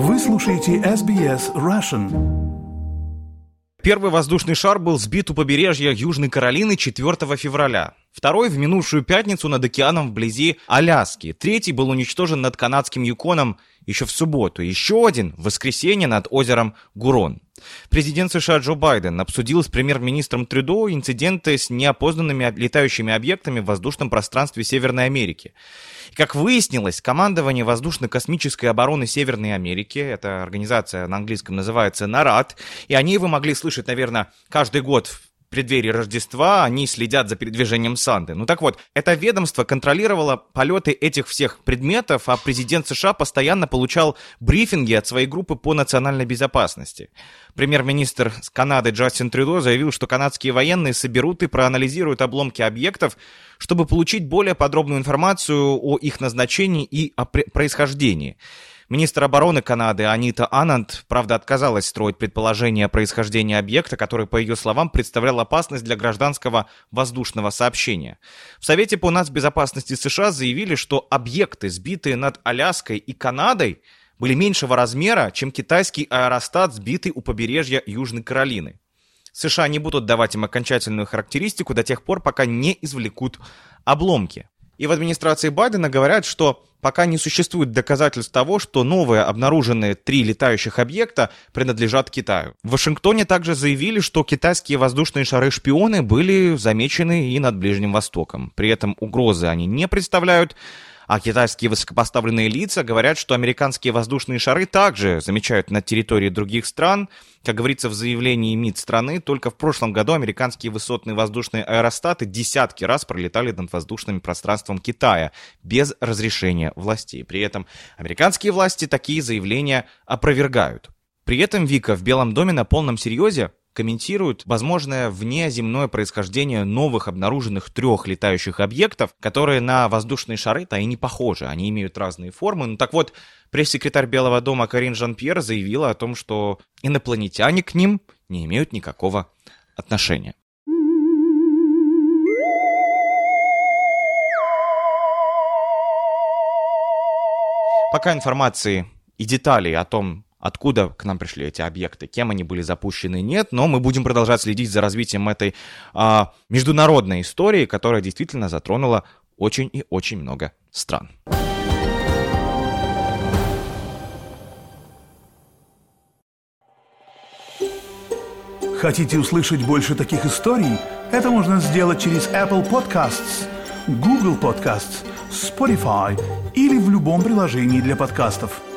Вы слушаете SBS Russian. Первый воздушный шар был сбит у побережья Южной Каролины 4 февраля. Второй в минувшую пятницу над океаном вблизи Аляски. Третий был уничтожен над канадским Юконом еще в субботу. Еще один в воскресенье над озером Гурон. Президент США Джо Байден обсудил с премьер-министром Трюдо инциденты с неопознанными летающими объектами в воздушном пространстве Северной Америки. И, как выяснилось, командование воздушно-космической обороны Северной Америки, эта организация на английском называется НАРАД, и о ней вы могли слышать, наверное, каждый год преддверии Рождества они следят за передвижением Санты. Ну так вот, это ведомство контролировало полеты этих всех предметов, а президент США постоянно получал брифинги от своей группы по национальной безопасности. Премьер-министр Канады Джастин Трюдо заявил, что канадские военные соберут и проанализируют обломки объектов, чтобы получить более подробную информацию о их назначении и о происхождении. Министр обороны Канады Анита Ананд, правда, отказалась строить предположение о происхождении объекта, который, по ее словам, представлял опасность для гражданского воздушного сообщения. В Совете по нацбезопасности США заявили, что объекты, сбитые над Аляской и Канадой, были меньшего размера, чем китайский аэростат, сбитый у побережья Южной Каролины. США не будут давать им окончательную характеристику до тех пор, пока не извлекут обломки. И в администрации Байдена говорят, что пока не существует доказательств того, что новые обнаруженные три летающих объекта принадлежат Китаю. В Вашингтоне также заявили, что китайские воздушные шары-шпионы были замечены и над Ближним Востоком. При этом угрозы они не представляют, а китайские высокопоставленные лица говорят, что американские воздушные шары также замечают на территории других стран. Как говорится в заявлении МИД страны, только в прошлом году американские высотные воздушные аэростаты десятки раз пролетали над воздушным пространством Китая без разрешения властей. При этом американские власти такие заявления опровергают. При этом Вика в Белом доме на полном серьезе комментируют возможное внеземное происхождение новых обнаруженных трех летающих объектов, которые на воздушные шары-то и не похожи, они имеют разные формы. Ну так вот, пресс-секретарь Белого дома Карин Жан-Пьер заявила о том, что инопланетяне к ним не имеют никакого отношения. Пока информации и деталей о том, откуда к нам пришли эти объекты, кем они были запущены, нет, но мы будем продолжать следить за развитием этой а, международной истории, которая действительно затронула очень и очень много стран. Хотите услышать больше таких историй? Это можно сделать через Apple Podcasts, Google Podcasts, Spotify или в любом приложении для подкастов –